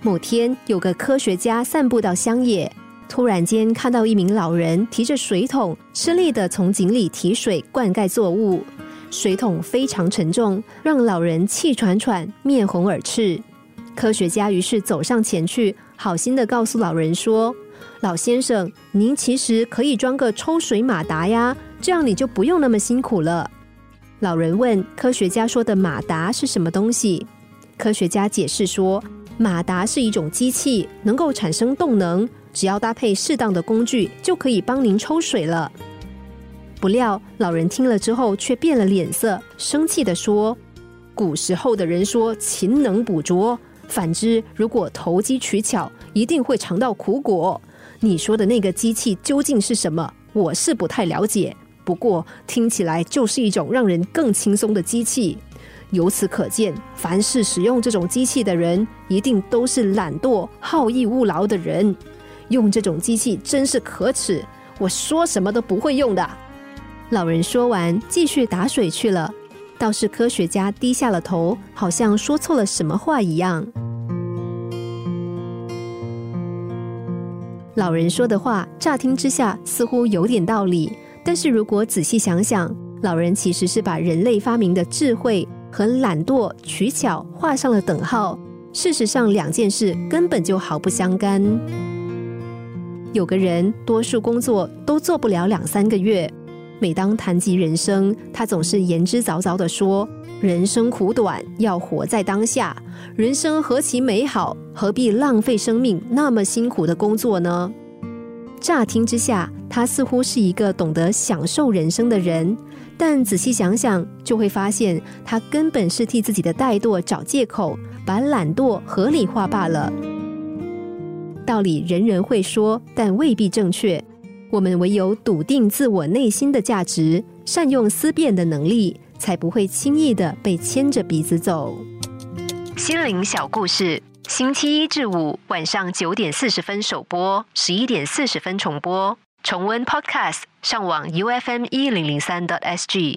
某天，有个科学家散步到乡野，突然间看到一名老人提着水桶，吃力的从井里提水灌溉作物。水桶非常沉重，让老人气喘喘、面红耳赤。科学家于是走上前去，好心的告诉老人说：“老先生，您其实可以装个抽水马达呀，这样你就不用那么辛苦了。”老人问科学家说的马达是什么东西？科学家解释说，马达是一种机器，能够产生动能，只要搭配适当的工具，就可以帮您抽水了。不料老人听了之后却变了脸色，生气的说：“古时候的人说勤能补拙，反之，如果投机取巧，一定会尝到苦果。你说的那个机器究竟是什么？我是不太了解。不过听起来就是一种让人更轻松的机器。”由此可见，凡是使用这种机器的人，一定都是懒惰、好逸恶劳的人。用这种机器真是可耻！我说什么都不会用的。老人说完，继续打水去了。倒是科学家低下了头，好像说错了什么话一样。老人说的话，乍听之下似乎有点道理，但是如果仔细想想，老人其实是把人类发明的智慧。和懒惰取巧画上了等号。事实上，两件事根本就毫不相干。有个人，多数工作都做不了两三个月。每当谈及人生，他总是言之凿凿的说：“人生苦短，要活在当下。人生何其美好，何必浪费生命那么辛苦的工作呢？”乍听之下，他似乎是一个懂得享受人生的人。但仔细想想，就会发现他根本是替自己的怠惰找借口，把懒惰合理化罢了。道理人人会说，但未必正确。我们唯有笃定自我内心的价值，善用思辨的能力，才不会轻易的被牵着鼻子走。心灵小故事，星期一至五晚上九点四十分首播，十一点四十分重播。重温 Podcast，上网 U F M 一零零三 t S G。